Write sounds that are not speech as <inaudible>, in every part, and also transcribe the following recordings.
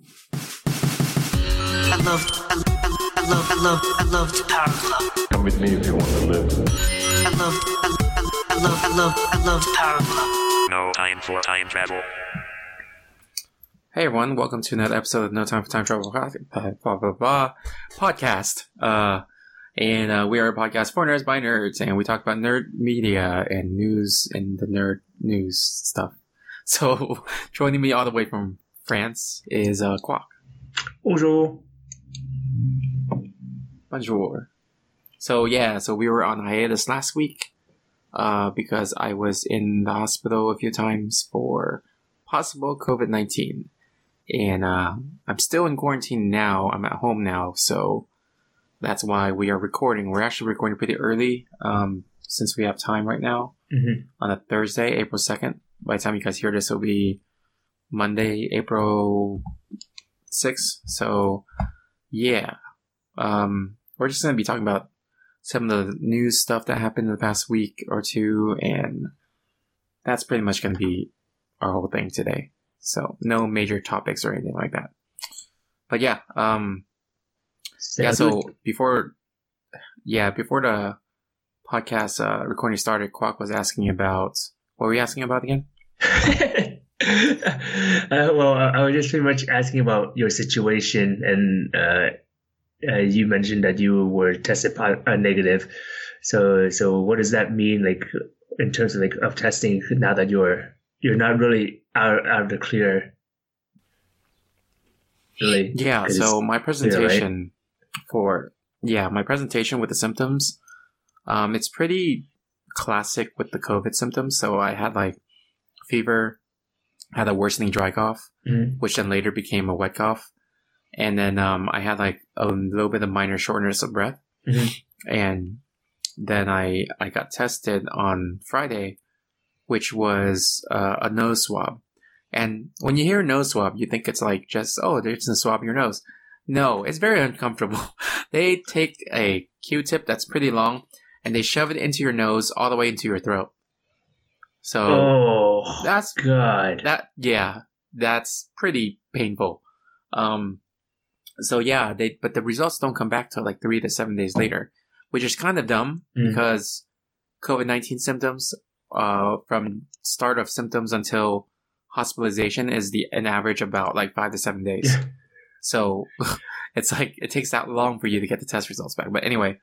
I love, I, I, I love, I love, I love the Power Club. Come with me if you want to live. I love, I, I, I love, I love, I love the Power Club. No time for time travel. Hey everyone, welcome to another episode of No Time for Time Travel blah blah blah, blah podcast. Uh, and uh, we are a podcast for nerds by nerds, and we talk about nerd media and news and the nerd news stuff. <laughs> So, joining me all the way from France is uh, Quack. Bonjour. Bonjour. So yeah, so we were on hiatus last week uh, because I was in the hospital a few times for possible COVID nineteen, and uh, I'm still in quarantine now. I'm at home now, so that's why we are recording. We're actually recording pretty early um, since we have time right now Mhm. on a Thursday, April second. By the time you guys hear this, it'll be Monday, April sixth. So yeah, um, we're just gonna be talking about some of the news stuff that happened in the past week or two, and that's pretty much gonna be our whole thing today. So no major topics or anything like that. But yeah, um, yeah. So before, yeah, before the podcast uh, recording started, Quack was asking about what were you asking about again? <laughs> <laughs> uh, well, I was just pretty much asking about your situation, and uh, uh, you mentioned that you were tested po- uh, negative. So, so what does that mean, like in terms of like of testing? Now that you're you're not really out out of the clear, really. Yeah, so my presentation for yeah, my presentation with the symptoms, um, it's pretty classic with the COVID symptoms. So I had like fever, had a worsening dry cough, Mhm. which then later became a wet cough, and then um, I had like a little bit of minor shortness of breath, Mhm. and then I I got tested on Friday, which was uh, a nose swab. And when you hear nose swab, you think it's like just, oh, they're just swabbing your nose. No, it's very uncomfortable. <laughs> they take a Q-tip that's pretty long and they shove it into your nose all the way into your throat. So Oh, that's good. that yeah, that's pretty painful. Um so yeah, they but the results don't come back till like 3 to 7 days later, which is kind of dumb Mm. because COVID-19 symptoms uh from start of symptoms until hospitalization is the an average about like 5 to 7 days. <laughs> So <laughs> it's like it takes that long for you to get the test results back. But anyway,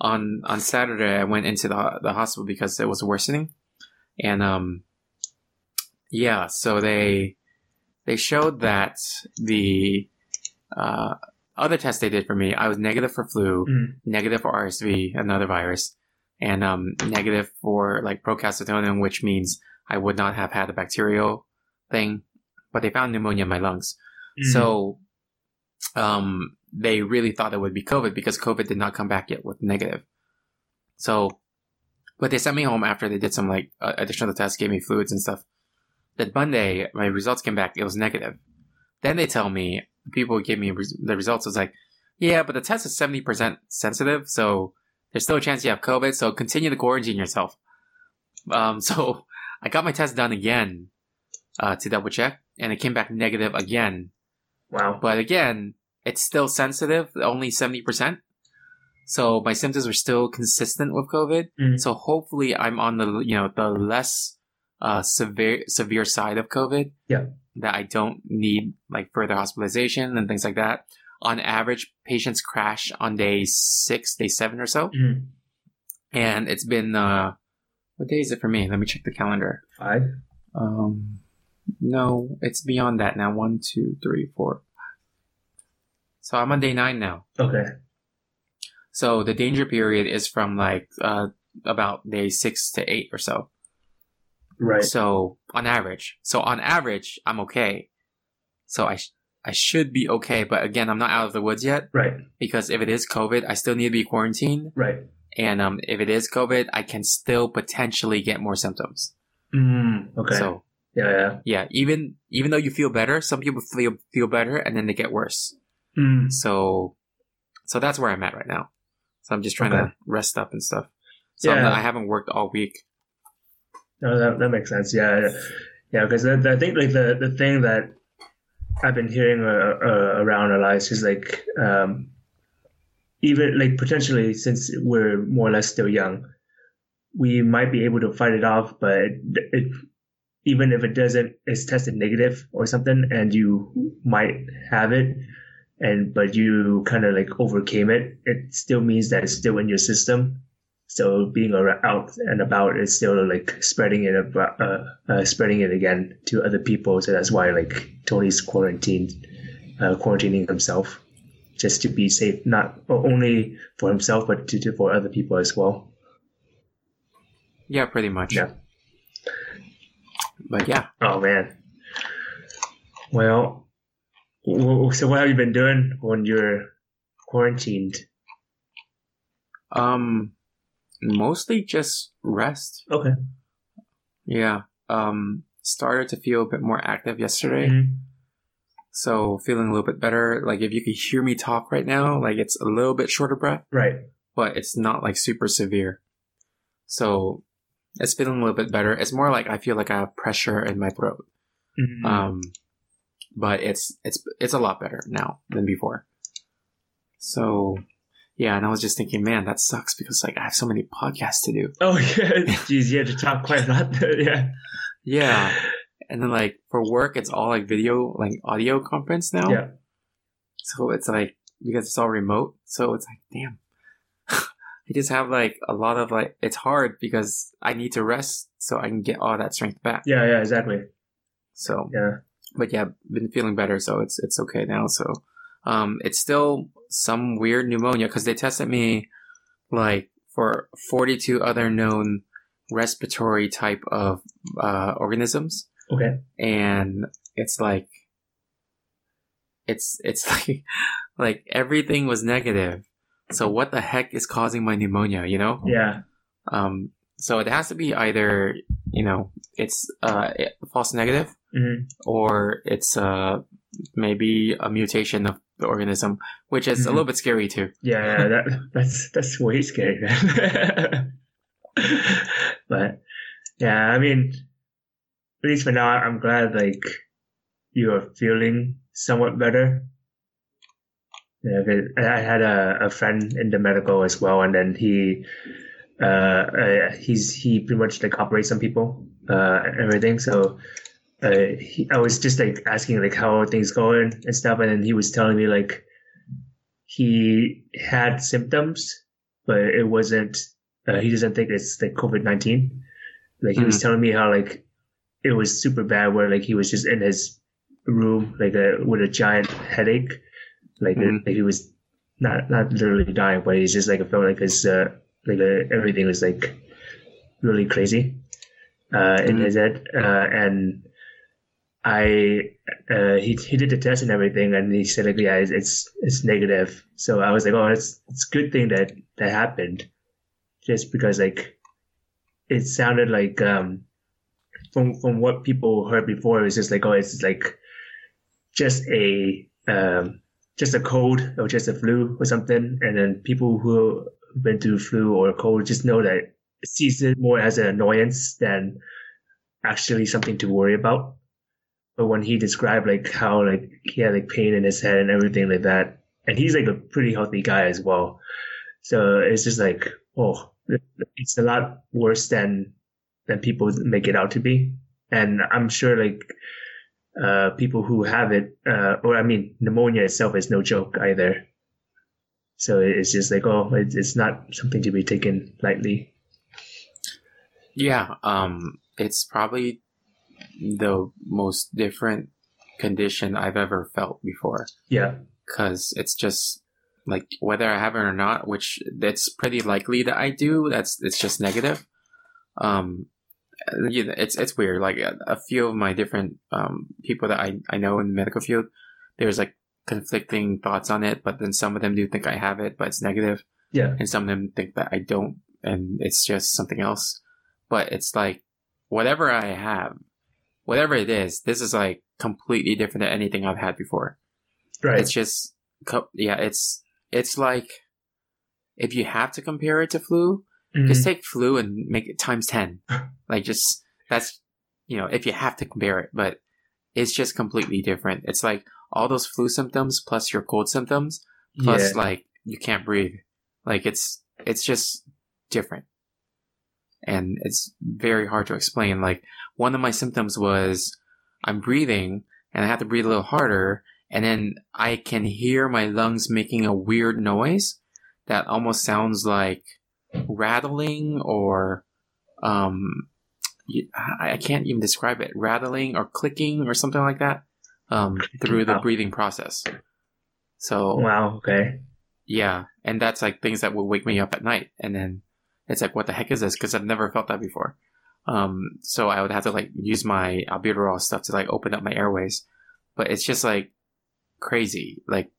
on on Saturday I went into the the hospital because it was worsening, and um, yeah, so they they showed that the uh, other test they did for me, I was negative for flu, Mm. negative for RSV, another virus, and um, negative for like procalcitonin, which means I would not have had a bacterial thing, but they found pneumonia in my lungs. Mm. So, um, they really thought it would be COVID because COVID did not come back yet with negative. So, but they sent me home after they did some like uh, additional tests, gave me fluids and stuff. That Monday, my results came back. It was negative. Then they tell me people who gave me res- the results was like, yeah, but the test is seventy percent sensitive, so there's still a chance you have COVID. So continue to quarantine yourself. Um, <laughs> so I got my test done again uh, to double check, and it came back negative again. wow. But again, it's still sensitive, only 70%. So my symptoms are still consistent with COVID. Mhm. So hopefully I'm on the, you know, the less uh, severe, severe side of COVID. Yeah. That I don't need like further hospitalization and things like that. On average, patients crash on day six, day seven or so. Mhm. And it's been, uh, what day is it for me? Let me check the calendar. Five. Um, no, it's beyond that now. One, two, three, four. So I'm on day nine now. Okay. So the danger period is from like uh, about day six to eight or so. Right. So on average, so on average, I'm okay. So I sh- I should be okay, but again, I'm not out of the woods yet Right. because if it is COVID, I still need to be quarantined, Right. and um, if it is COVID, I can still potentially get more symptoms. Mm, okay. So yeah. Yeah. yeah, even even though you feel better, some people feel feel better and then they get worse. Mm. So so that's where I'm at right now. So I'm just trying Okay. to rest up and stuff. So Yeah. not- I haven't worked all week. No, that, that makes sense. Yeah, yeah. Because I think like the the thing that I've been hearing uh, uh, around a lot. It's just like um, even like potentially since we're more or less still young, we might be able to fight it off. But it, even if it doesn't, it's tested negative or something, and you might have it, and but you kind of like overcame it. It still means that it's still in your system. So being out and about is still like spreading it about, uh, uh, spreading it again to other people. So that's why like Tony's quarantined, uh, quarantining himself just to be safe, not only for himself, but to, to for other people as well. Yeah, pretty much. Yeah. But yeah, Oh man. Well, so what have you been doing when you're quarantined? um, mostly just rest. Okay. Yeah. Um, started to feel a bit more active yesterday. Mhm. So feeling a little bit better. Like if you could hear me talk right now, like it's a little bit short of breath, Right. but it's not like super severe. So it's feeling a little bit better. It's more like I feel like I have pressure in my throat. Mhm. Um, but it's it's it's a lot better now than before. So yeah, and I was just thinking, man, that sucks because like I have so many podcasts to do. <laughs> oh <laughs> yeah. Jeez, you had to talk quite a lot. there, yeah. Yeah, and then like for work, it's all like video, like audio conference now. Yeah. So it's like because it's all remote, so it's like damn. <laughs> I just have like a lot of like it's hard because I need to rest so I can get all that strength back. Yeah. Yeah. Exactly. So Yeah. But yeah, been feeling better, so it's it's okay now. So, um, it's still some weird pneumonia because they tested me like for 42 other known respiratory type of uh, organisms, Okay. and it's like it's it's <laughs> like like everything was negative. So what the heck is causing my pneumonia? You know? Yeah. Um. So it has to be either you know it's uh false negative hmm or it's uh maybe a mutation of the organism, which is a Mhm. little bit scary too. Yeah. yeah that <laughs> that's that's way scary, man. <laughs> but yeah, I mean, at least for now, I'm glad like you are feeling somewhat better. Yeah, I had a, a friend in the medical as well, and then he, uh, uh, he's he pretty much like operates on people, uh, everything. So, uh, he, I was just like asking like how are things going and stuff, and then he was telling me like he had symptoms, but it wasn't. Uh, he doesn't think it's like COVID nineteen. Like he was telling me how like it was super bad, where like he was just in his room like a with a giant headache, like Mhm. like he was not not literally dying, but he's just like it felt like his uh, like uh, everything was like really crazy uh, in Mhm. his head, uh, and I uh, he he did the test and everything, and he said like yeah it's it's, it's negative. So I was like oh it's it's a good thing that that happened, just because like it sounded like um from from what people heard before it was just like oh it's like just a um just a cold or just a flu or something, and then people who been through flu or cold just know that sees it more as an annoyance than actually something to worry about. But when he described like how like he had like pain in his head and everything like that, and he's like a pretty healthy guy as well, so it's just like oh, it's a lot worse than than people make it out to be, and I'm sure like uh, people who have it, uh, or I mean, pneumonia itself is no joke either. So it's just like, oh, it's, not something to be taken lightly. Yeah, um, it's probably the most different condition I've ever felt before Yeah. because it's just like whether I have it or not, which it's pretty likely that I do. That's it's just negative. Um, yeah, it's it's weird. Like a, a few of my different um people that I I know in the medical field, there's like conflicting thoughts on it, but then some of them do think I have it, but it's negative Yeah. and some of them think that I don't, and it's just something else. But it's like whatever I have, whatever it is, this is like completely different than anything I've had before. Right. It's just, yeah, it's it's like if you have to compare it to flu, Mhm. just take flu and make it times ten. <laughs> like just that's you know if you have to compare it, but it's just completely different. It's like all those flu symptoms plus your cold symptoms plus yeah. like you can't breathe. Like it's it's just different. And it's very hard to explain. Like one of my symptoms was I'm breathing and I have to breathe a little harder and then I can hear my lungs making a weird noise that almost sounds like rattling or um I can't even describe it rattling or clicking or something like that um through the Wow. breathing process. So Wow. Okay. yeah, and that's like things that will wake me up at night, and then it's like, what the heck is this? Because I've never felt that before. Um, so I would have to like use my albuterol stuff to like open up my airways, but it's just like crazy. Like,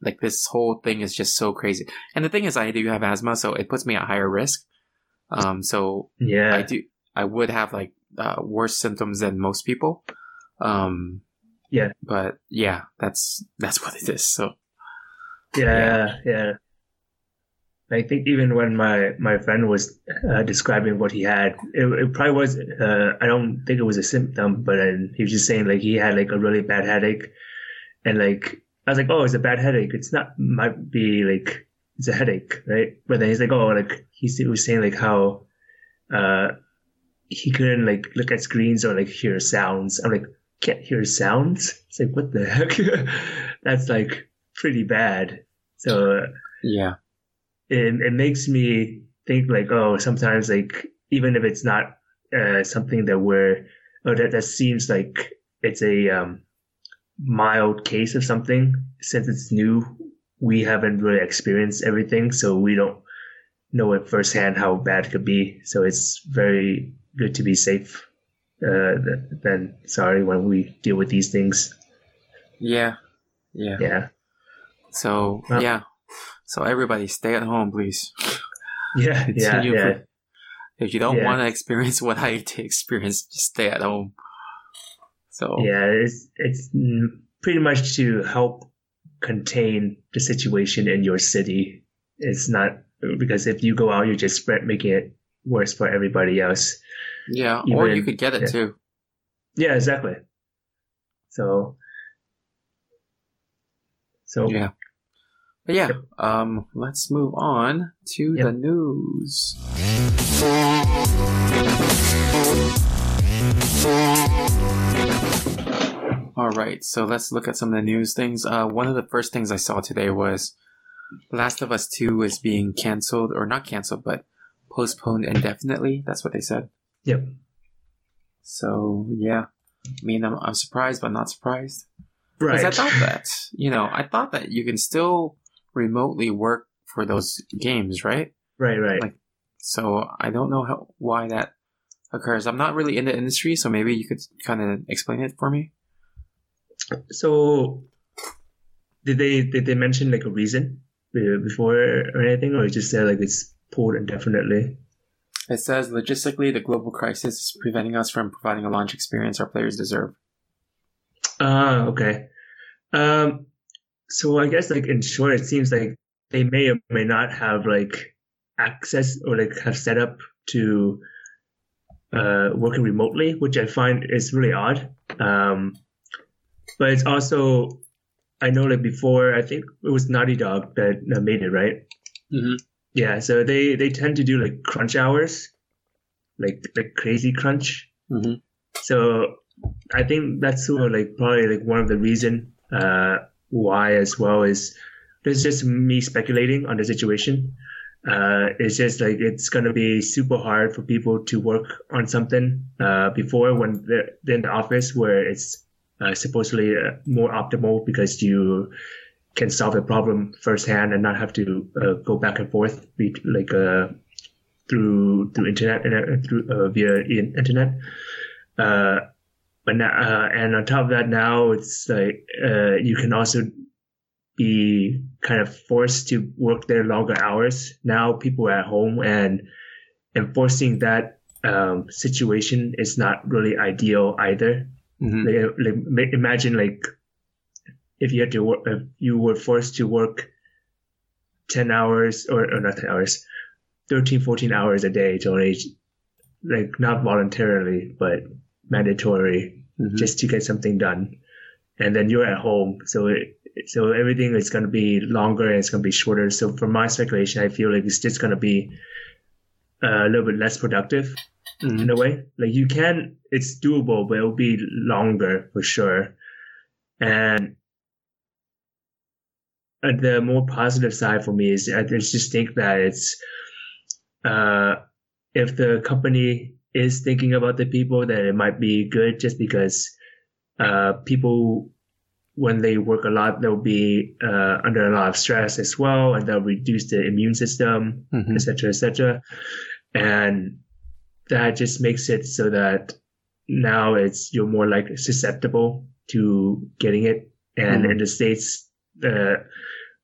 like this whole thing is just so crazy. And the thing is, I do have asthma, so it puts me at higher risk. Um, so Yeah. I do, I would have like uh, worse symptoms than most people. Um, Yeah. but yeah, that's that's what it is. So Yeah, yeah. I think even when my my friend was uh, describing what he had, it, it probably was. Uh, I don't think it was a symptom, but then he was just saying like he had like a really bad headache, and like I was like, oh, it's a bad headache. It's not might be like it's a headache, right? But then he's like, oh, like he was saying like how uh he couldn't like look at screens or like hear sounds. I'm like, can't hear sounds. It's like what the heck? <laughs> That's like pretty bad. So yeah. it, it makes me think like oh sometimes like even if it's not uh, something that we're or that, that seems like it's a um, mild case of something since it's new we haven't really experienced everything so we don't know it firsthand how bad it could be so it's very good to be safe uh, th- than sorry when we deal with these things Yeah. Yeah. yeah So Well- yeah. So everybody stay at home, please. yeah <laughs> yeah yeah for- If you don't Yeah. want to experience what I <laughs> experience, just stay at home. So Yeah, it's it's pretty much to help contain the situation in your city. It's not because if you go out, you're just spread making it worse for everybody else. Yeah, or you could get it yeah. too. Yeah, exactly. So, so Yeah. But yeah, um, let's move on to Yep. the news. All right, so let's look at some of the news things. Uh, one of the first things I saw today was Last of Us 2 is being canceled, or not canceled, but postponed indefinitely. That's what they said. Yep. So, yeah. I mean, I'm, I'm surprised, but not surprised. Right. Because. I thought <laughs> that, you know, I thought that you can still remotely work for those games, right? right, right. like- So I don't know how why that occurs. I'm not really in the industry, so maybe you could kind of explain it for me. So, did they did they mention like a reason uh, before or anything, or just said like it's pulled indefinitely? It says logistically, the global crisis is preventing us from providing a launch experience our players deserve. Ah, okay. Um, so I guess like in short, it seems like they may or may not have like access or like have set up to uh, working remotely, which I find is really odd. Um, but it's also, I know like before, I think it was Naughty Dog that that made it, right? Mm-hmm. Yeah. So they they tend to do like crunch hours, like like crazy crunch. Mm-hmm. So I think that's sort of like probably like one of the reason uh, why as well is this is just me speculating on the situation. Uh, it's just like it's gonna be super hard for people to work on something uh, before when they're, they're in the office where it's uh, supposedly uh, more optimal because you can solve the problem firsthand and not have to uh, go back and forth be, like uh, through through internet and through uh, via internet. Uh, but now, uh, and on top of that, now it's like uh, you can also be kind of forced to work there longer hours. Now people are at home, and enforcing that um, situation is not really ideal either. Mm-hmm. Like, like imagine like if you had to work, if you were forced to work 10 hours or, or not 10 hours, 13, 14 hours a day to only like not voluntarily, but mandatory, Mhm. just to get something done, and then you're at home, so it, so everything is going to be longer and it's going to be shorter. So for my speculation, I feel like it's just going to be uh, a little bit less productive Mhm. in a way. Like you can, it's doable, but it'll be longer for sure. And the more positive side for me is I just think that it's uh, if the company is thinking about the people, then it might be good just because uh, people when they work a lot, they'll be uh, under a lot of stress as well, and they'll reduce the immune system Mhm. etc., etc. And that just makes it so that now it's you're more like susceptible to getting it. And Mhm. in the states, uh,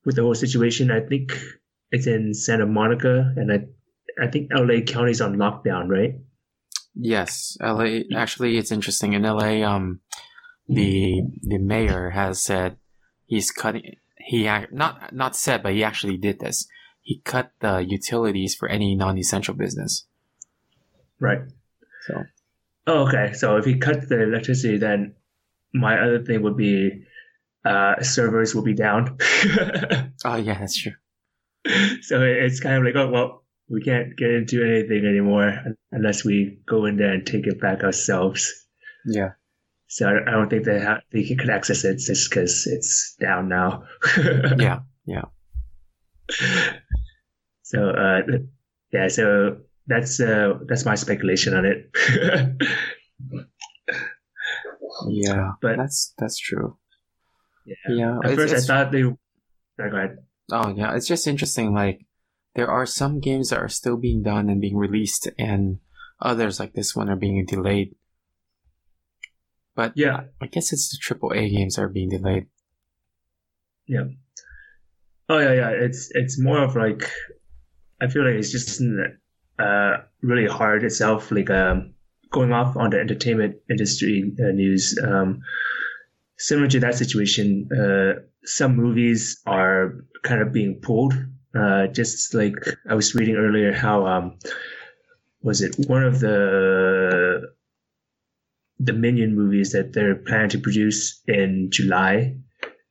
with the whole situation, I think it's in Santa Monica, and I I think LA County is on lockdown, right? Yes, LA. Actually, it's interesting. In LA, um, the the mayor has said he's cutting. He not not said, but he actually did this. He cut the utilities for any non-essential business. Right. So Oh, okay. So if he cuts the electricity, then my other thing would be uh, servers will be down. <laughs> oh yeah, that's true. so it's kind of like, oh well, we can't get into anything anymore unless we go in there and take it back ourselves. Yeah. So I don't think they have they could access it just because it's down now. <laughs> Yeah. Yeah. So uh, yeah, so that's uh, that's my speculation on it. <laughs> Yeah. But- that's that's true. Yeah. Yeah. At it's- first, I thought they. Sorry, go ahead. Oh yeah, it's just interesting. Like there are some games that are still being done and being released, and others like this one are being delayed. But Yeah. I guess it's the triple A games that are being delayed. Yeah. Oh yeah, yeah. It's it's more of like I feel like it's just uh really hard itself. Like um going off on the entertainment industry uh, news. Um, similar to that situation, uh, some movies are kind of being pulled. Uh, just like I was reading earlier, how um was it one of the the Minion movies that they're planning to produce in July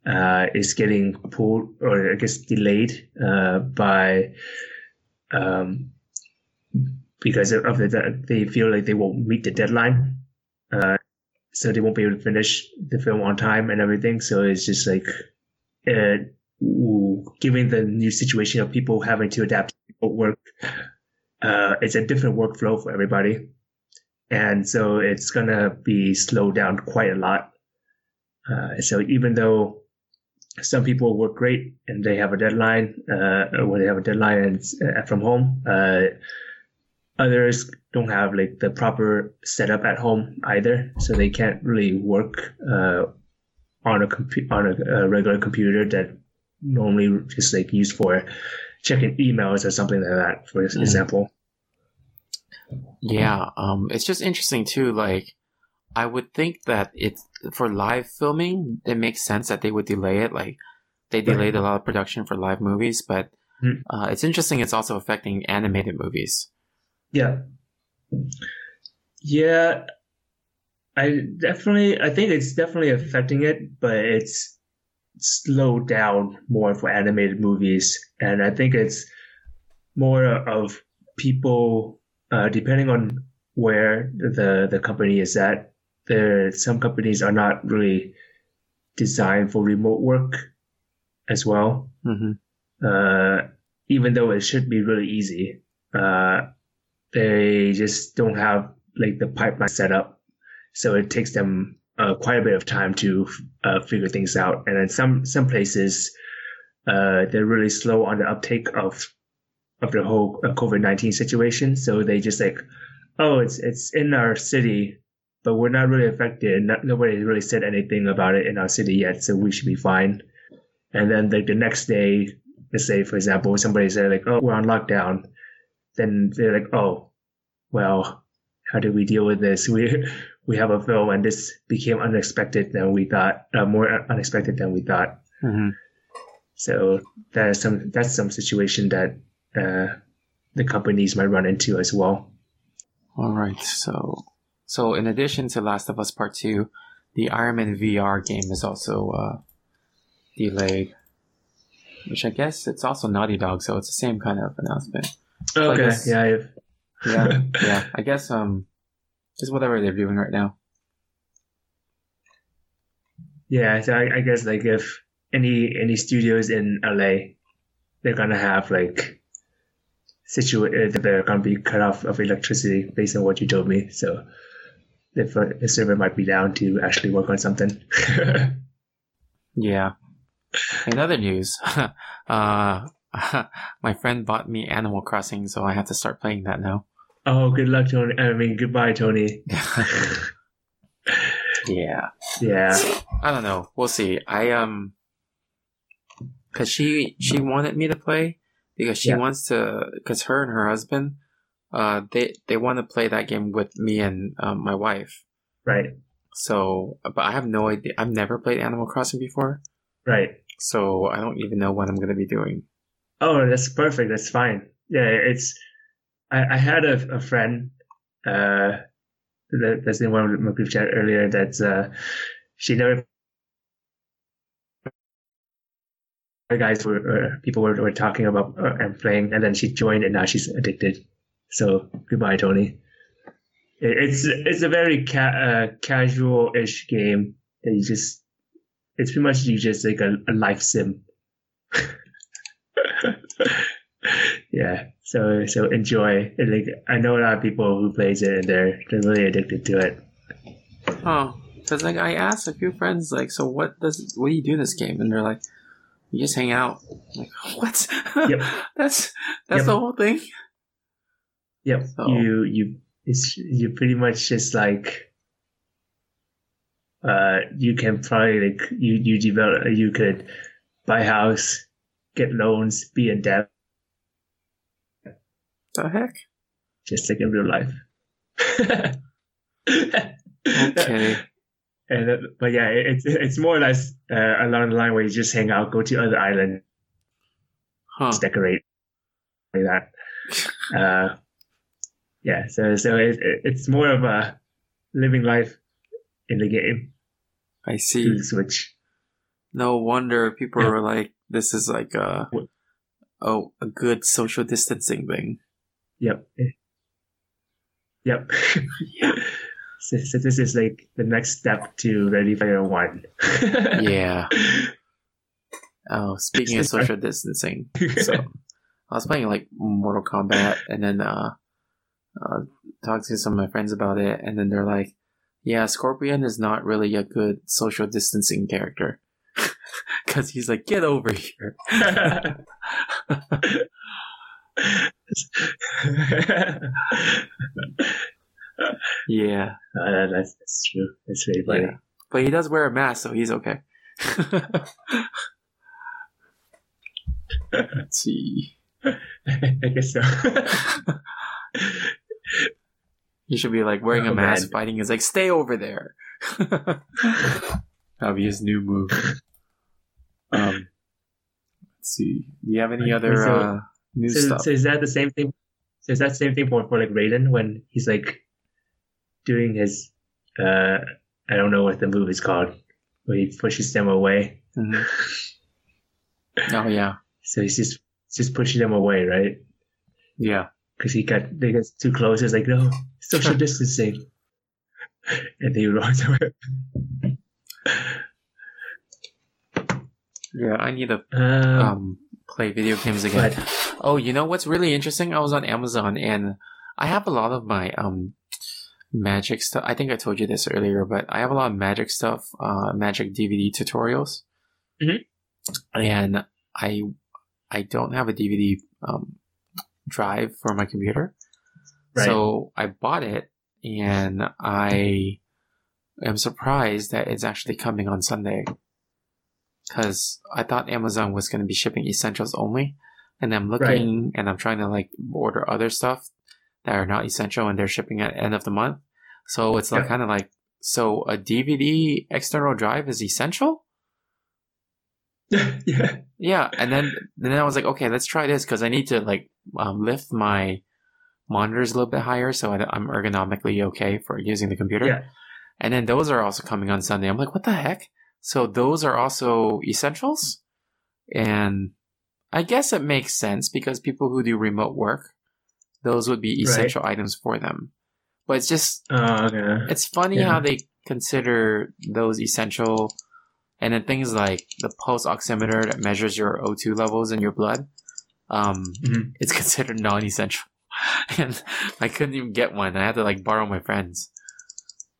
uh, is getting pulled or I guess delayed uh, by um, because of the they feel like they won't meet the deadline, uh, so they won't be able to finish the film on time and everything. So it's just like uh, given the new situation of people having to adapt to work, uh, it's a different workflow for everybody, and so it's gonna be slowed down quite a lot. Uh, so even though some people work great and they have a deadline uh, when they have a deadline and uh, from home uh, others don't have like the proper setup at home either so they can't really work uh, on a compu- on a, a regular computer that normally just like used for checking emails or something like that for example Yeah, um, it's just interesting too. Like, I would think that it's for live filming, it makes sense that they would delay it. Like, they delayed a lot of production for live movies, but Hmm. uh, it's interesting. It's also affecting animated movies. Yeah. Yeah. I definitely, I think it's definitely affecting it, but it's slowed down more for animated movies. And I think it's more of people, uh, depending on where the, the company is at, there, some companies are not really designed for remote work as well. hmm Uh, even though it should be really easy, uh, they just don't have like the pipeline set up. So it takes them uh, quite a bit of time to uh, figure things out. And in some some places, uh, they're really slow on the uptake of of the whole uh, COVID nineteen situation. So they just like, oh, it's it's in our city, but we're not really affected. Not, nobody really said anything about it in our city yet, so we should be fine. And then like the next day, let's say for example, somebody said like, oh, we're on lockdown. Then they're like, oh, well, how do we deal with this? <laughs> We we have a film, and this became unexpected than we thought, uh, more unexpected than we thought. hmm So that is some that's some situation that uh, the companies might run into as well. All right. So So in addition to Last of Us Part Two, the Iron Man VR game is also uh, delayed. Which I guess it's also Naughty Dog, so it's the same kind of announcement. So Okay, guess- yeah, I've, <laughs> Yeah, yeah. I guess um, just whatever they're doing right now. yeah. So I, I guess like if any any studios in LA, they're gonna have like situa- uh, they're gonna be cut off of electricity based on what you told me. So the, fir- the server might be down to actually work on something. <laughs> Yeah. In other news, <laughs> uh, <laughs> my friend bought me Animal Crossing, so I have to start playing that now. oh, good luck, Tony. I mean, goodbye, Tony. <laughs> yeah. Yeah. I don't know. We'll see. I um, cause she she wanted me to play because she Yeah. wants to. Cause her and her husband, uh, they they want to play that game with me and um, my wife. Right. So, but I have no idea. I've never played Animal Crossing before, Right. so I don't even know what I'm gonna be doing. Oh, that's perfect. That's fine. Yeah, it's. I, I had a, a friend, uh, that, that's in one of my group chat earlier. that uh, she never. Guys were uh, people were, were talking about uh, and playing, and then she joined, and now she's addicted. So goodbye, Tony. It, it's it's a very ca- uh, casual-ish game that you just. It's pretty much you just like a, a life sim. <laughs> <laughs> yeah so so enjoy And, like i know a lot of people who plays it and they're they're really addicted to it Oh, because like I asked a few friends, like, so what does what do you do in this game? And they're like, you just hang out. I'm like, <laughs> what? Yep. <laughs> that's that's Yep. the whole thing. yep So- you you it's you pretty much just like uh you can probably like you you develop you could buy a house get loans be in debt The heck? just like in real life <laughs> Okay. and uh, but yeah it's it's more or less uh, along the line where you just hang out go to other island, Huh. decorate like that. <laughs> Uh, yeah, so so it, it- it's more of a living life in the game I see. through Switch. No wonder people Yeah. are like, this is like a oh a good social distancing thing. Yep. <laughs> Yep. <laughs> so, so this is like the next step to Ready Player One. <laughs> Yeah. Oh, speaking of social distancing, so I was playing like Mortal Kombat, and then uh, uh, talked to some of my friends about it, and then they're like, "Yeah, Scorpion is not really a good social distancing character." Because he's like, get over here. <laughs> Yeah. Uh, that's, that's true. That's very funny. Yeah. But he does wear a mask, so he's okay. <laughs> Let's see. I guess so. <laughs> He should be like wearing a Oh, mask, man. fighting. Is like, stay over there. That'll be his new move. Um, let's see. Do you have any other so- uh, new so, stuff? so is that the same thing? So is that the same thing for, for like Raiden when he's like doing his uh I don't know what the move is called where he pushes them away. Mhm. <laughs> Oh yeah, So he's just just pushing them away, right? yeah. Because he got they got too close. It's like no social <laughs> distancing, and he runs away. Yeah, I need to Um, um, play video games again. but Oh, you know what's really interesting? I was on Amazon and I have a lot of my um magic stuff. I think I told you this earlier, but I have a lot of magic stuff, uh magic DVD tutorials. Mhm. And I I don't have a DVD um drive for my computer. Right. So I bought it and I am surprised that it's actually coming on Sunday. Cause I thought Amazon was going to be shipping essentials only. And I'm looking and I'm trying to like order other stuff that are not essential and they're shipping at end of the month. So it's like Yeah. kind of like, so a DVD external drive is essential? <laughs> yeah, Yeah. And then, then I was like, okay, let's try this because I need to like um, lift my monitors a little bit higher, so I, I'm ergonomically okay for using the computer. Yeah. And then those are also coming on Sunday. I'm like, what the heck? So those are also essentials, and I guess it makes sense because people who do remote work, those would be Right. essential items for them. But it's just Oh, okay. it's funny Yeah. how they consider those essential, and then things like the pulse oximeter that measures your O2 levels in your blood. Um, Mhm. it's <laughs> considered non-essential, <laughs> and I couldn't even get one. I had to like borrow my friends.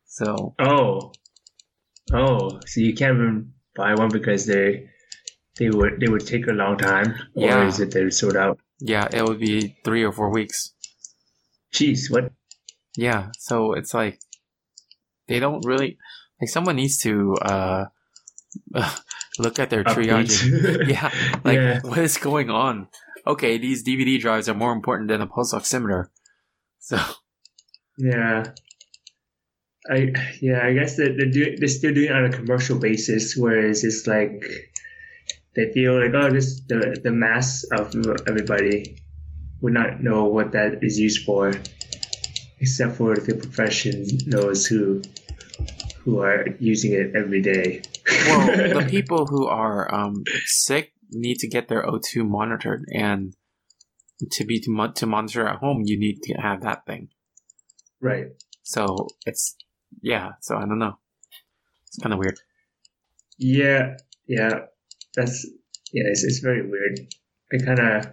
So Oh. Oh, so you can't even buy one because they they would they would take a long time, or is it they're sold out? yeah, it would be three or four weeks. Jeez, what? Yeah, so it's like they don't really like someone needs to uh <laughs> look at their. Updates? <laughs> yeah, like Yeah. what is going on? Okay, these DVD drives are more important than a pulse oximeter. So Yeah. I yeah, I guess that they're doing they're still doing it on a commercial basis, whereas it's like they feel like oh this the the mass of everybody would not know what that is used for, except for the profession knows who who are using it every day. well, <laughs> the people who are um, sick need to get their O2 monitored, and to be to, mo- to monitor at home, you need to have that thing. right. So it's yeah. So I don't know. It's kind of weird. Yeah, yeah, that's yeah. It's, it's very weird. I kind of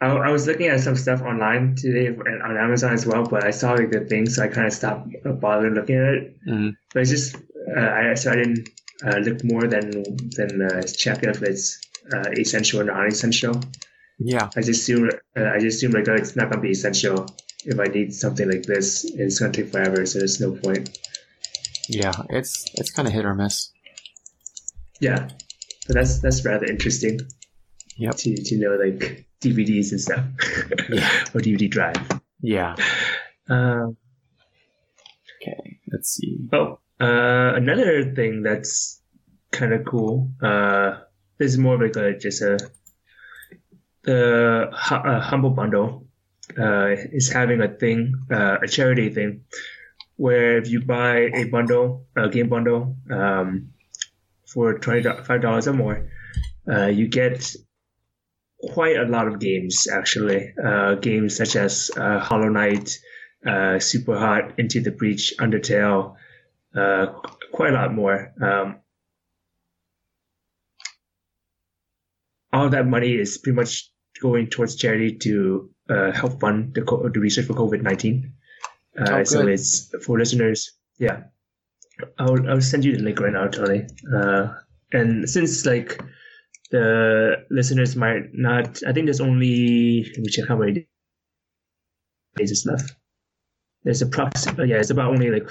I, I was looking at some stuff online today and on Amazon as well, but I saw the thing, so I kind of stopped bothering looking at it. Mhm. But it's just uh, I so I didn't uh, look more than than uh, check if it's uh, essential or non-essential. Yeah, I just assume uh, I just assume like oh, it's not gonna be essential. If I need something like this, it's gonna take forever, so there's no point. yeah. It's it's kind of hit or miss. Yeah, but that's that's rather interesting. Yep. To to know like DVDs and stuff, Yeah. <laughs> or DVD drive. Yeah. Um, Okay. Let's see. oh, uh, another thing that's kind of cool. Uh, this is more of like a just a the uh, humble bundle uh, is having a thing, uh, a charity thing, where if you buy a bundle, a game bundle, um, for twenty five dollars or more, uh, you get quite a lot of games actually. Uh, games such as uh, Hollow Knight, uh, Super Hot, Into the Breach, Undertale, quite a lot more. Um, all that money is pretty much going towards charity to uh, help fund the, co- the research for COVID nineteen. Uh, Oh, so it's for listeners. Yeah, I'll I'll send you the link right now, Tony. Uh, and since like the listeners might not, I think there's only let me check how many days is left. There's approximately yeah, it's about only like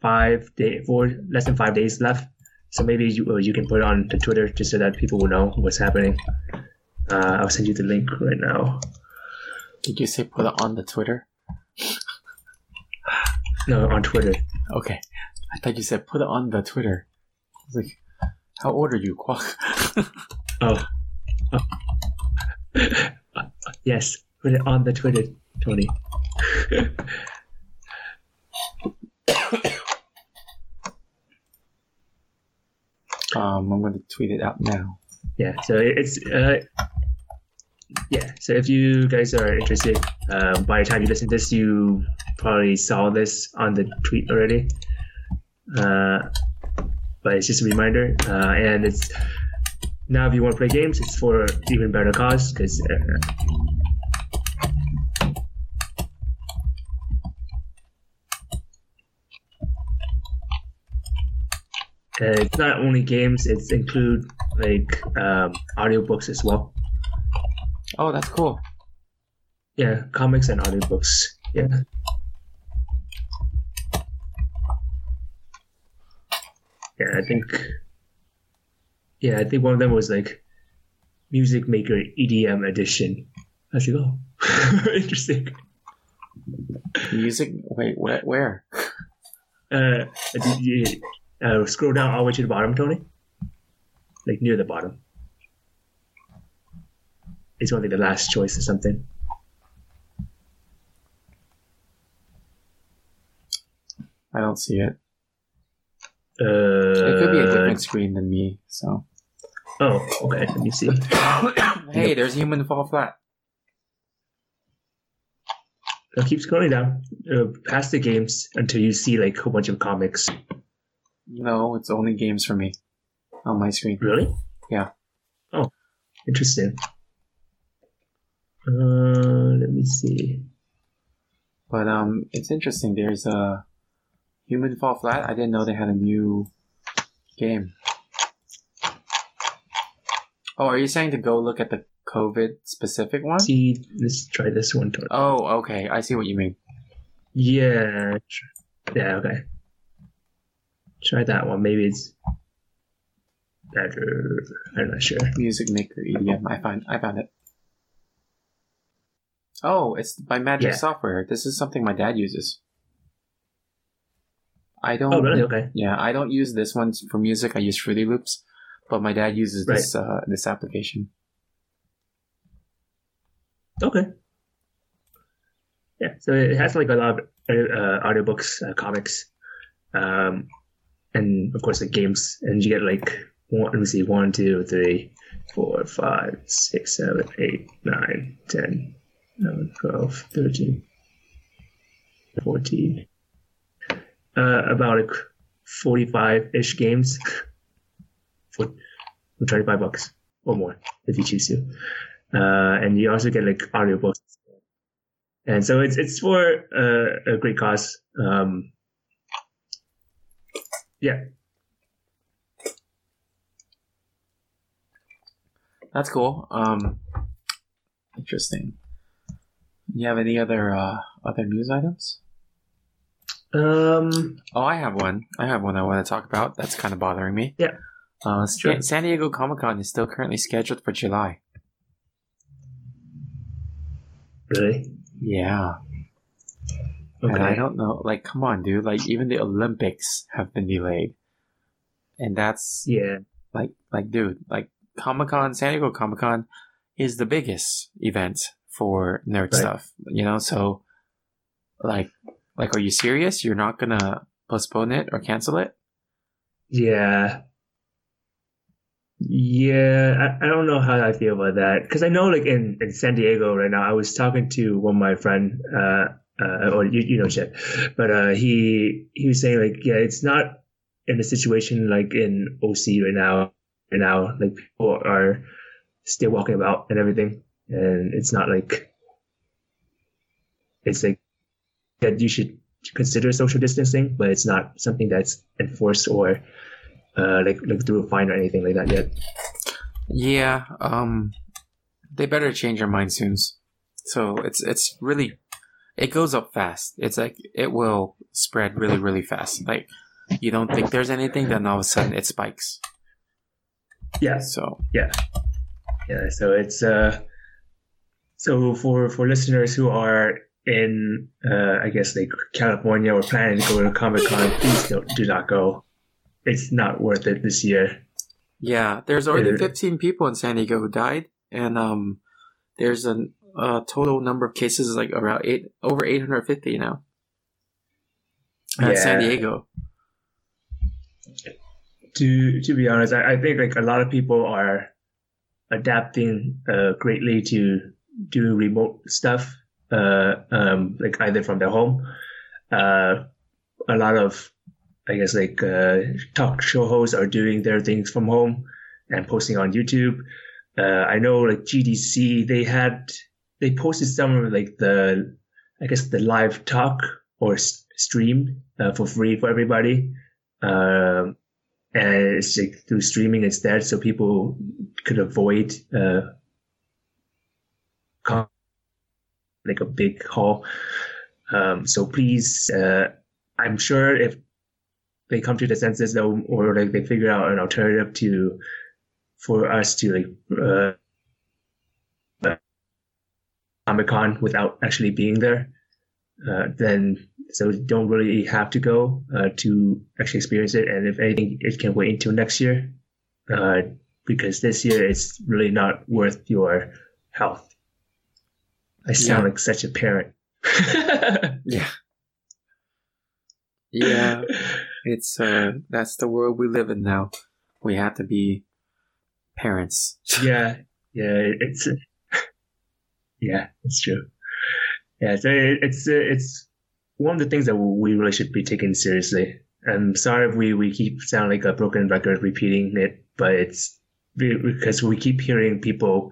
five day, four less than five days left. So maybe you uh, you can put it on the Twitter just so that people will know what's happening. Uh, I'll send you the link right now. Did you say put it on the Twitter? No, on Twitter. Okay. I thought you said put it on the Twitter. I was like, how old are you, Quack? <laughs> Oh. oh. <laughs> yes, put it on the Twitter, Tony. <coughs> um, I'm going to tweet it out now. yeah, so it's uh, yeah. So if you guys are interested, uh, by the time you listen to this, you probably saw this on the tweet already. Uh, but it's just a reminder, uh, and it's now if you want to play games, it's for even better cause because. Uh, Uh, it's not only games; it's include like um, audiobooks as well. Oh, that's cool. Yeah, comics and audiobooks. Yeah. Yeah, I think. Yeah, I think one of them was like Music Maker EDM edition. I should go. <laughs> Interesting. Music. Wait, where? where? Uh, did you uh, scroll down all the way to the bottom, Tony? Like near the bottom it's only the last choice or something. I don't see it. Uh, it could be a different screen than me, so. Oh, okay. Let me see. <coughs> hey, there's a human fall flat. Now keep scrolling down uh, past the games until you see like a bunch of comics. No, it's only games for me on my screen. Really? Yeah. Oh, interesting. Uh, let me see. But um, it's interesting. There's a Human Fall Flat. I didn't know they had a new game. Oh, are you saying to go look at the COVID specific one? See, let's try this one. To- Oh, okay. I see what you mean. yeah. Yeah. Okay. Try that one. Maybe it's better. I'm not sure. Music Maker EDM. I find I found it. Oh, it's by MAGIX Yeah. Software. This is something my dad uses. I don't. Oh, really? Okay. Yeah, I don't use this one for music. I use Fruity Loops, but my dad uses this uh, this application. Okay. Yeah, so it has like a lot of uh, audiobooks, uh, comics, um, and of course the games. And you get like one, let me see, one, two, three, four, five, six, seven, eight, nine, ten, eleven, twelve, thirteen, fourteen. Uh, about like forty-five ish games <laughs> for, for twenty-five bucks or more if you choose to uh, and you also get like audiobooks. And so it's it's for uh, a great cause. Um, yeah, That's cool. Um, interesting. You have any other uh, other news items? um, Oh, I have one. I have one I want to talk about. That's kind of bothering me. Yeah. Uh. San- San Diego Comic Con is still currently scheduled for July. really. Yeah. Okay. And I don't know. Like, come on, dude. Like, even the Olympics have been delayed. And that's Yeah, like, like, dude, like, Comic Con, San Diego Comic Con is the biggest event for nerd Right. stuff, you know? So, like, like, are you serious? You're not gonna postpone it or cancel it? yeah, yeah. I, I don't know how I feel about that because I know like in, in San Diego right now. I was talking to one of my friend, uh, uh, or you, you know, Chet, but uh, he he was saying like, yeah, it's not in a situation like in OC right now. Right now, like people are still walking about and everything, and it's not like it's like that you should consider social distancing, but it's not something that's enforced or uh, like like through a fine or anything like that yet. Yeah, um, they better change their mind soon. So it's it's really, it goes up fast. It's like it will spread really really fast. Like you don't think there's anything, then all of a sudden it spikes. Yeah. So yeah, Yeah. So it's uh, so for for listeners who are in uh, I guess like California or planning to go to Comic Con, please don't do not go. It's not worth it this year. yeah, there's already 15 people in San Diego who died, and um, there's a uh, total number of cases like around eight over 850 now. At San Yeah. Diego. to to be honest, I, I think like a lot of people are adapting uh, greatly to do remote stuff, uh, um, like either from their home. Uh, a lot of, I guess, like uh, talk show hosts are doing their things from home and posting on YouTube. Uh, I know like GDC, they had they posted some of like the, I guess the live talk or s- stream uh, for free for everybody. Um, and it's like through streaming instead, so people could avoid uh, com- like a big hall. Um, so please, uh, I'm sure if they come to the census though, or like they figure out an alternative to for us to like uh, Comic Con without actually being there, uh, then so don't really have to go uh, to actually experience it. And if anything, it can wait until next year uh, because this year it's really not worth your health. I sound Yeah. like such a parent. <laughs> Yeah. Yeah. It's uh that's the world we live in now. We have to be parents. <laughs> yeah, yeah, it's yeah, it's true. Yeah, so it's it's one of the things that we really should be taken seriously. I'm sorry if we we keep sound like a broken record repeating it, but it's because we keep hearing people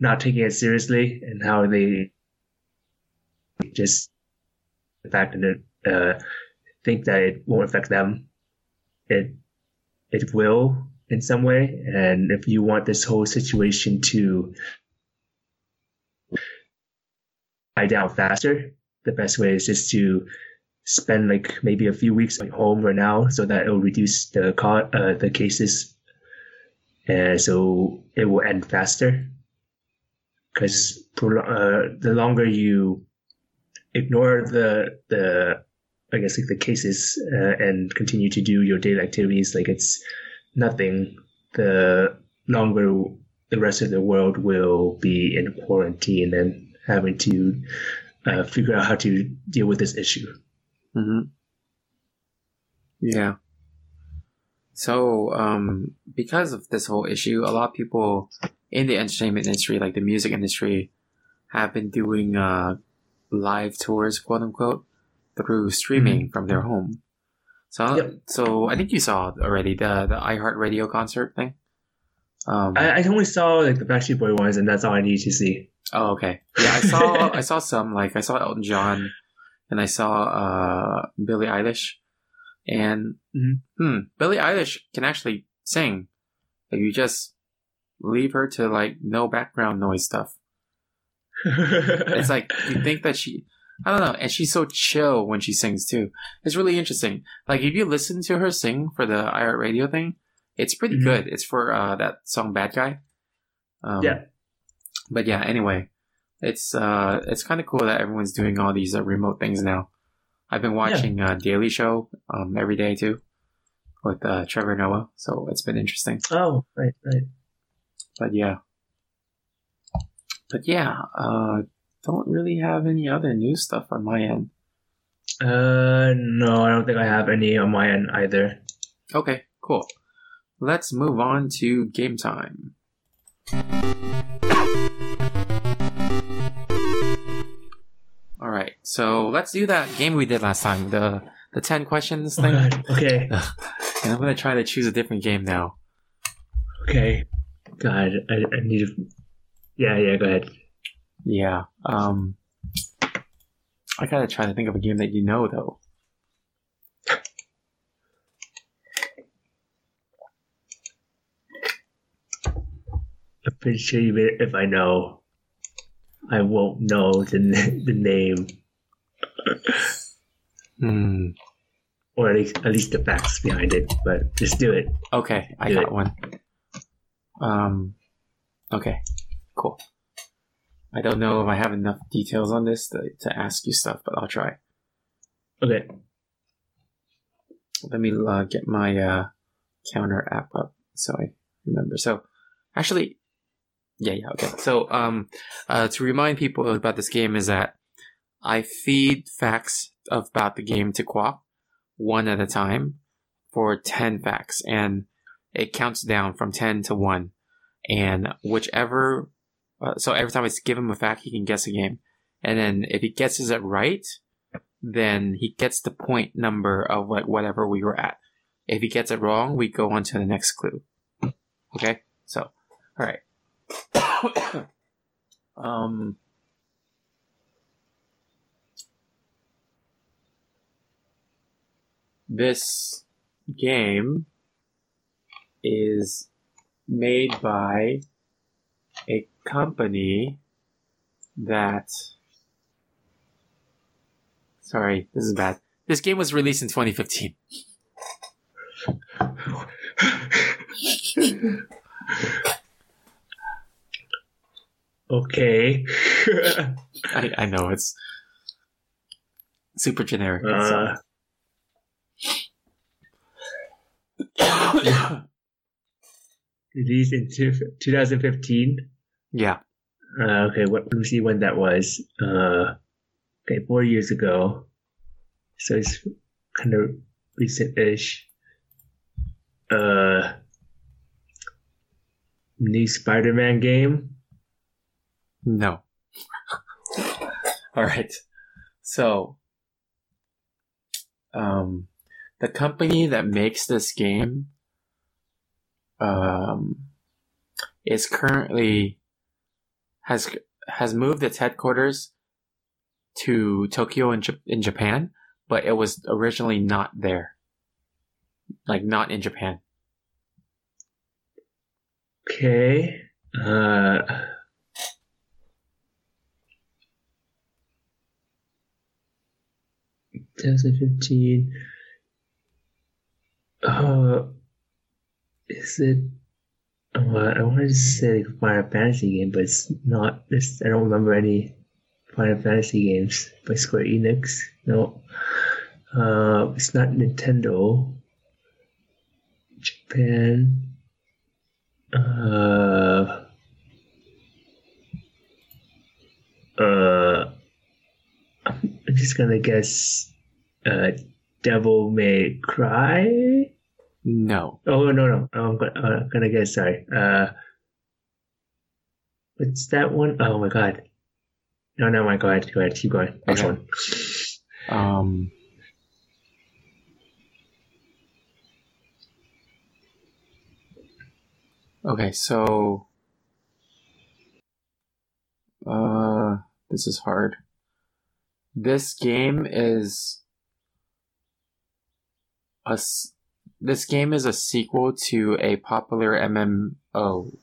not taking it seriously and how they just the fact that uh, think that it won't affect them. It it will in some way, and if you want this whole situation to die down faster, the best way is just to spend like maybe a few weeks at home right now, so that it will reduce the co- uh, the cases, and so it will end faster. Because uh, the longer you ignore the the I guess like the cases uh, and continue to do your daily activities like it's nothing. The longer the rest of the world will be in quarantine and having to uh, figure out how to deal with this issue. Mm-hmm. Yeah. So, um, because of this whole issue, a lot of people in the entertainment industry, like the music industry, have been doing uh, live tours, quote unquote, through streaming mm-hmm. from their home. So, yep. so I think you saw already the the iHeartRadio concert thing. Um, I, I only saw like the Backstreet Boy ones, and that's all I need to see. Oh, okay. Yeah, I saw I saw some like I saw Elton John, and I saw uh Billie Eilish, and mm-hmm. hmm, Billie Eilish can actually sing. If you just leave her to like no background noise stuff. <laughs> it's like you think that she I don't know, and she's so chill when she sings too. It's really interesting. Like if you listen to her sing for the iHeartRadio thing, it's pretty mm-hmm. good. It's for uh, that song "Bad Guy." Um, yeah. But yeah, anyway, it's uh, it's kind of cool that everyone's doing all these uh, remote things now. I've been watching yeah. uh, Daily Show um, every day too, with uh, Trevor Noah. So it's been interesting. Oh, right, right. But yeah, but yeah, uh, don't really have any other new stuff on my end. Uh, no, I don't think I have any on my end either. Okay, cool. Let's move on to game time. All right, so let's do that game we did last time the the ten questions thing. Oh okay. <laughs> and I'm gonna try to choose a different game now. Okay. God, I, I need to. Yeah, yeah. Go ahead. Yeah. Um, I gotta try to think of a game that you know, though. I'm pretty sure even if I know, I won't know the the name. hmm. Or at least, at least the facts behind it. But just do it. Okay, I do got it. one. Um. Okay. Cool. I don't know if I have enough details on this to, to ask you stuff, but I'll try. Okay. Let me uh, get my uh, counter app up so I remember. So, actually, yeah, yeah, okay. So, um, uh, to remind people about this game is that I feed facts about the game to Quap one at a time for 10 facts and it counts down from 10 to 1 and whichever uh, so every time I give him a fact, he can guess a game. And then if he guesses it right, then he gets the point number of like whatever we were at. If he gets it wrong, we go on to the next clue. Okay? So, alright. <coughs> um, this game is made by a company that sorry this is bad. This game was released in 2015 okay. <laughs> I, I know it's super generic uh, <coughs> released in 2015 yeah. Uh, okay, what, let me see when that was. Uh, okay, four years ago. So it's kind of recent-ish. Uh, new Spider-Man game. No. <laughs> All right. So, um, the company that makes this game, um, is currently has has moved its headquarters to Tokyo in Jap- in Japan, but it was originally not there. Like not in Japan. Okay. Uh, Thousand fifteen. Uh, is it? Oh, I wanted to say like Final Fantasy game, but it's not. It's, I don't remember any Final Fantasy games by Square Enix. No. Uh, it's not Nintendo. Japan. Uh, uh, I'm just gonna guess. Uh, Devil May Cry. No. Oh no no! I'm gonna, uh, I'm gonna guess. Sorry. Uh, what's that one? Oh my god! No, no, my. Go ahead. Go ahead. Keep going. Next Okay. one. Um. Okay, so. Uh, this is hard. This game is a. s- This game is a sequel to a popular MMO.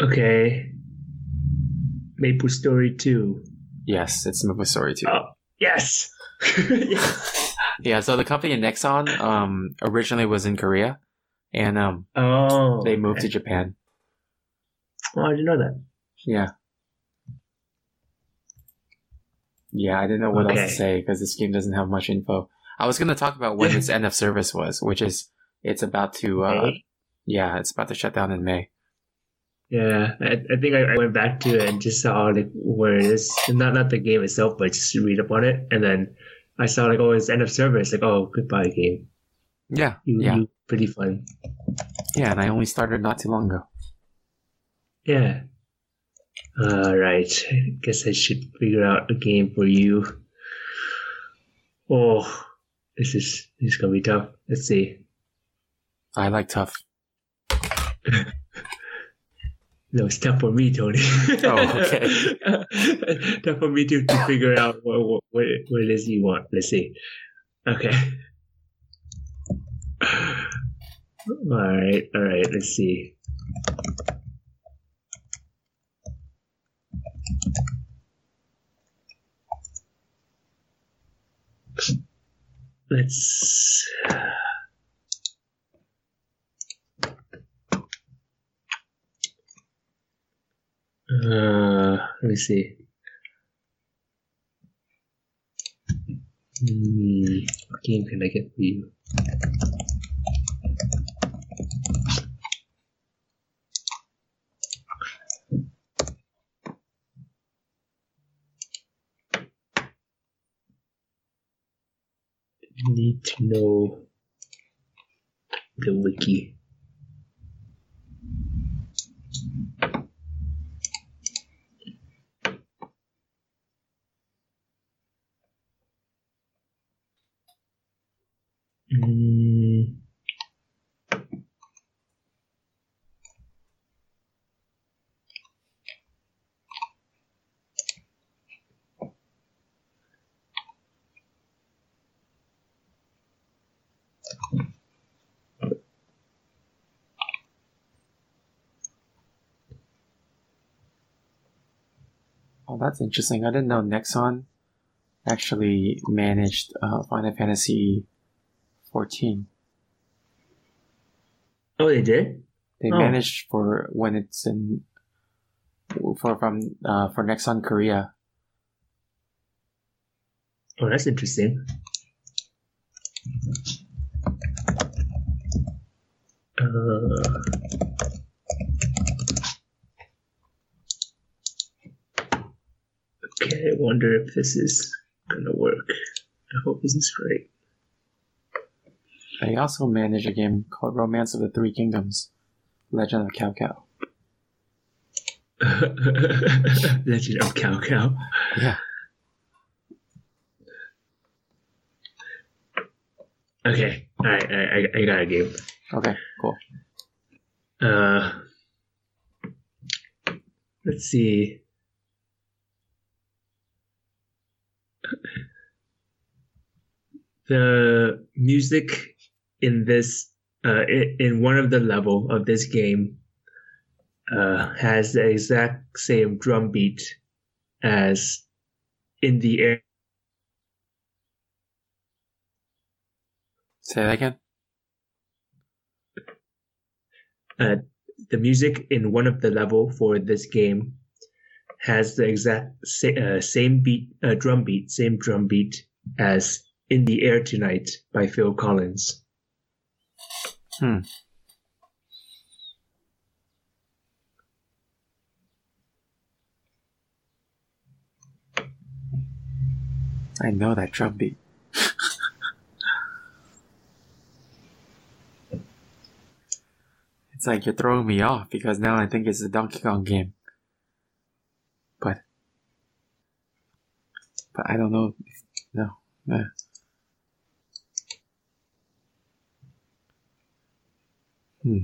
Okay. MapleStory Two. Yes, it's MapleStory 2. Oh yes. yes. <laughs> Yeah, so the company Nexon um originally was in Korea and um Oh. they moved to. Japan. Oh, I didn't know that. Yeah. Yeah, I didn't know what else to say because this game doesn't have much info. I was going to talk about when its <laughs> end of service was, which is it's about to uh yeah, it's about to shut down in May. Yeah, I, I think I, I went back to it and just saw like where it is. Not not the game itself, but just read up on it, and then I saw like oh it's end of service. Like oh goodbye game. Yeah. You, yeah. you pretty fun. Yeah, and I only started not too long ago. Yeah. All right. I guess I should figure out a game for you. Oh, this is this is gonna be tough. Let's see. I like tough. <laughs> No, it's tough for me, Tony. Oh, okay. <laughs> tough for me to, to figure out what, what, what it what it is you want. Let's see. Okay. <sighs> All right, all right. Let's see. Let's. Uh, let me see. Hmm, what game can I get for? You need to know the wiki. Mm. Oh, that's interesting. I didn't know Nexon actually managed uh, Final Fantasy 14. Oh, they did? They Oh. managed for when it's in for from uh, for Nexon Korea. Oh, that's interesting. Uh, okay, I wonder if this is gonna work. I hope this is right. I also manage a game called Romance of the Three Kingdoms, Legend of Cao Cao. <laughs> Legend of Cow Cow. Yeah. Okay, all right, I, I, I got a game. Okay, cool. Uh, let's see. The music in this, uh, in, one of the level of this game, uh, has the exact same drum beat as in the air. Say that again. Uh, the music in one of the level for this game has the exact sa- uh, same beat, uh, drum beat, same drum beat as "In the Air Tonight" by Phil Collins. Hmm. I know that drum beat. it's like you're throwing me off because now I think it's a Donkey Kong game. But but I don't know. If, no. no. Hmm.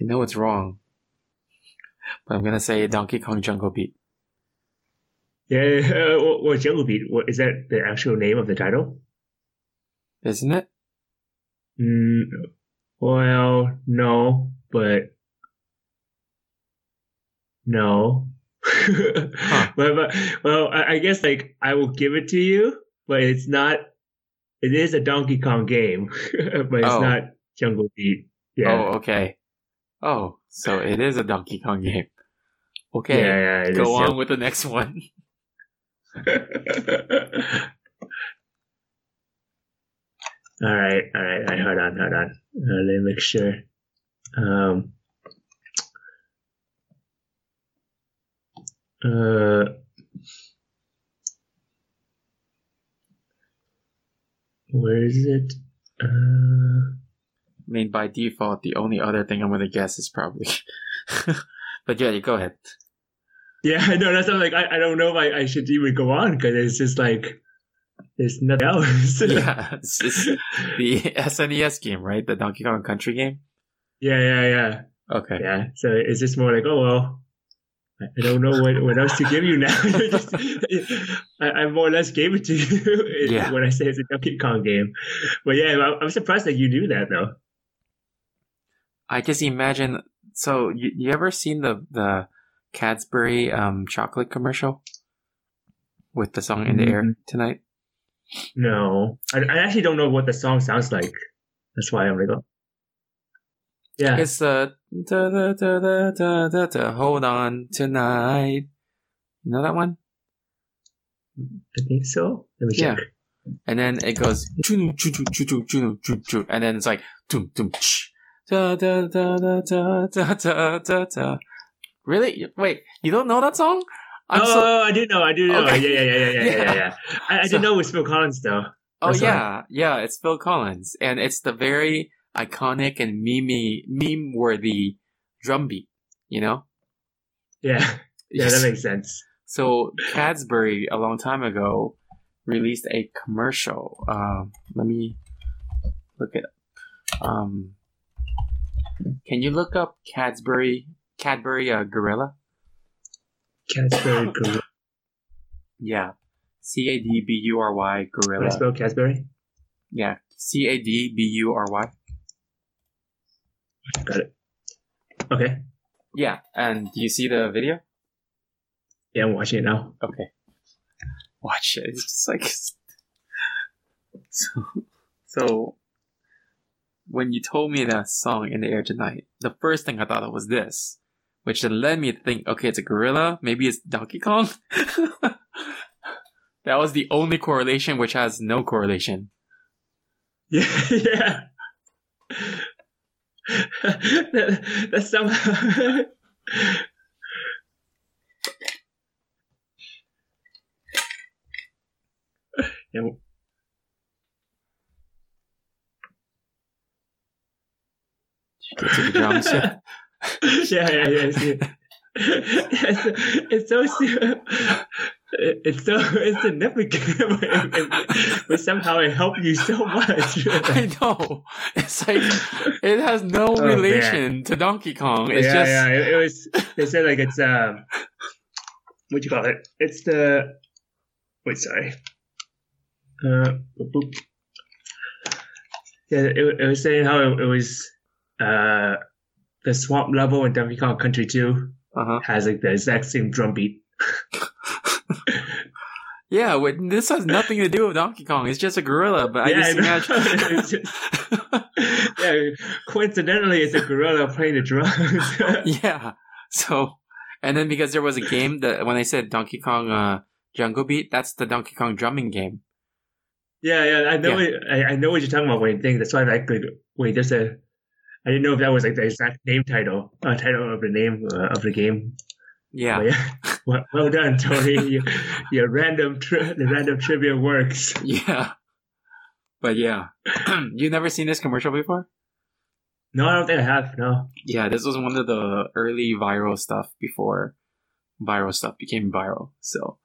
I know it's wrong. But I'm gonna say Donkey Kong Jungle Beat. Yeah, uh, what, Jungle Beat? What is that? The actual name of the title? Isn't it? Mm, well, no, but no. <laughs> but, but well, I, I guess like I will give it to you, but it's not. It is a Donkey Kong game, <laughs> but it's Oh. not Jungle Beat. Yeah, Oh, okay. Oh, so it is a Donkey Kong game. Okay. yeah, yeah. it is Go on Jungle- with the next one. <laughs> all right, all right, all right. Hold on, hold on. Uh, let me make sure. Um. Uh. Where is it? Uh. I mean, by default, the only other thing I'm gonna guess is probably. <laughs> but yeah, you go ahead. Yeah, I know. That's I'm like, I, I don't know if I, I should even go on because it's just like there's nothing else. yeah, <laughs> it's just the SNES game, right? The Donkey Kong Country game. yeah, yeah, yeah, Okay. yeah. So it's just more like, oh well, I I don't know what, what else to give you now. <laughs> Just- I, I more or less gave it to you Yeah. when I say it's a Donkey Kong game. But yeah, I'm, I'm surprised that you knew that though. I just imagine. So you, you ever seen the the Cadbury um, chocolate commercial with the song "In the Air mm-hmm. Tonight"? No, I, I actually don't know what the song sounds like. That's why I'm like, oh. yeah, it's the da, da, da, da, da, da, da, hold on tonight. You know that one? I think so. Let me yeah. And then it goes, and then it's like, da da da da da da da da da. Really? Wait, you don't know that song? I'm oh, so- I do know. I do know. Okay. Yeah, yeah, yeah, yeah, yeah, yeah, Yeah. <laughs> I, I So- didn't know it was Phil Collins though. oh that's yeah, yeah. It's Phil Collins, and it's the very iconic and meme meme worthy drum beat. You know? Yeah, <laughs> yeah, that makes sense. So Cadbury a long time ago released a commercial. Um, let me look it up. Um, can you look up Cadbury Cadbury uh, Gorilla? Casbury <laughs> Gorilla. Yeah, C A D B U R Y Can I Gorilla. spell Casbury? Yeah, C A D B U R Y. Got it. Okay. Yeah, and do you see the video? Yeah, I'm watching it now. Okay, watch it. It's just like <laughs> so. So when you told me that song in the air tonight, the first thing I thought of was this, which then led me to think, okay, it's a gorilla. Maybe it's Donkey Kong. <laughs> that was the only correlation, which has no correlation. Yeah, <laughs> yeah. that, that's somehow. <laughs> Yeah. To the drums. <laughs> yeah, yeah, yeah. See. it's, it's so it's so insignificant, <laughs> but, it- but somehow it helped you so much. <laughs> I know. It's like it has no Oh, man. relation to Donkey Kong. It's yeah, just yeah. It, it was. They said like it's um, what do you call it? It's the. Wait, sorry. Uh, boop, boop. Yeah, it, it was saying how it, it was uh, the swamp level in Donkey Kong Country 2 uh-huh. has like the exact same drum beat. <laughs> Yeah, wait, this has nothing to do with Donkey Kong. It's just a gorilla, but I just I imagine. <laughs> Just- <laughs> yeah, coincidentally, it's a gorilla playing the drums. yeah. So, and then because there was a game that when I said Donkey Kong uh, Jungle Beat, that's the Donkey Kong drumming game. Yeah, yeah, I know. Yeah. It, I, I know what you're talking about. Wait, thing. That's why like, like, wait, there's a. I didn't know if that was like the exact name title, uh, title of the name uh, of the game. Yeah. Yeah. <laughs> well, well done, Tony. <laughs> your, your random, tri- the random trivia works. Yeah. But yeah. <clears throat> You've never seen this commercial before? No, I don't think I have. No. Yeah, this was one of the early viral stuff before viral stuff became viral. So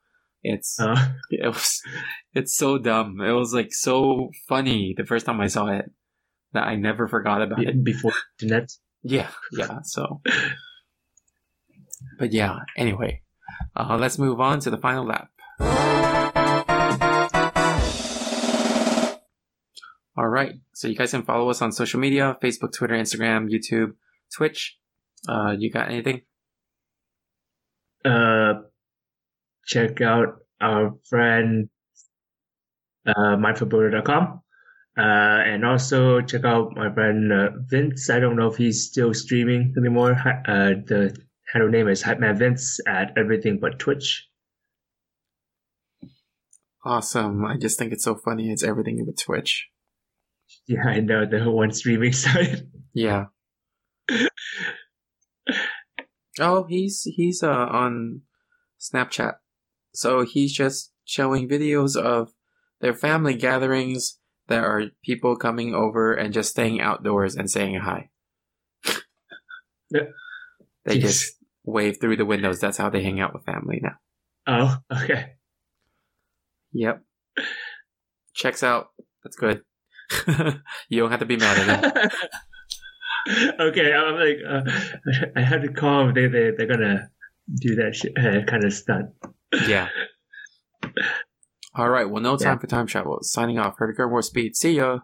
it's Uh, it was it's so dumb. It was like so funny the first time I saw it that I never forgot about it. be- before <laughs> internet. Yeah, yeah. So, but yeah. Anyway, uh, let's move on to the final lap. All right. So you guys can follow us on social media: Facebook, Twitter, Instagram, YouTube, Twitch. Uh, you got anything? Uh, check out our friend uh, mindfulbuilder.com. Uh, and also check out my friend uh, Vince. I don't know if he's still streaming anymore. Uh, the handle name is Hype Man Vince at everything but Twitch. Awesome. I just think it's so funny. It's everything with Twitch. Yeah, I know the one streaming <laughs> site. Yeah. oh, he's he's uh on Snapchat. So he's just showing videos of their family gatherings that are people coming over and just staying outdoors and saying hi. <laughs> Yeah. They Jeez. just wave through the windows. That's how they hang out with family now. Oh, okay. Yep. Checks out. That's good. <laughs> you don't have to be mad at him. <laughs> okay, I'm like, uh, I had to call. them. They they they're gonna do that shit, uh, kind of stunt. Yeah. All right. Well, no time Yeah. for time travel. Signing off. Herdiger more speed. See ya.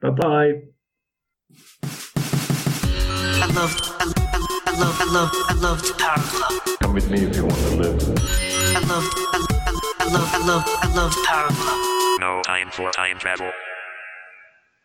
Bye bye. I loved, I, I, I loved, I loved, I loved Power Club. Come with me if you want to live. I loved, I, I, I loved, I loved, I loved Power Club. No time for time travel.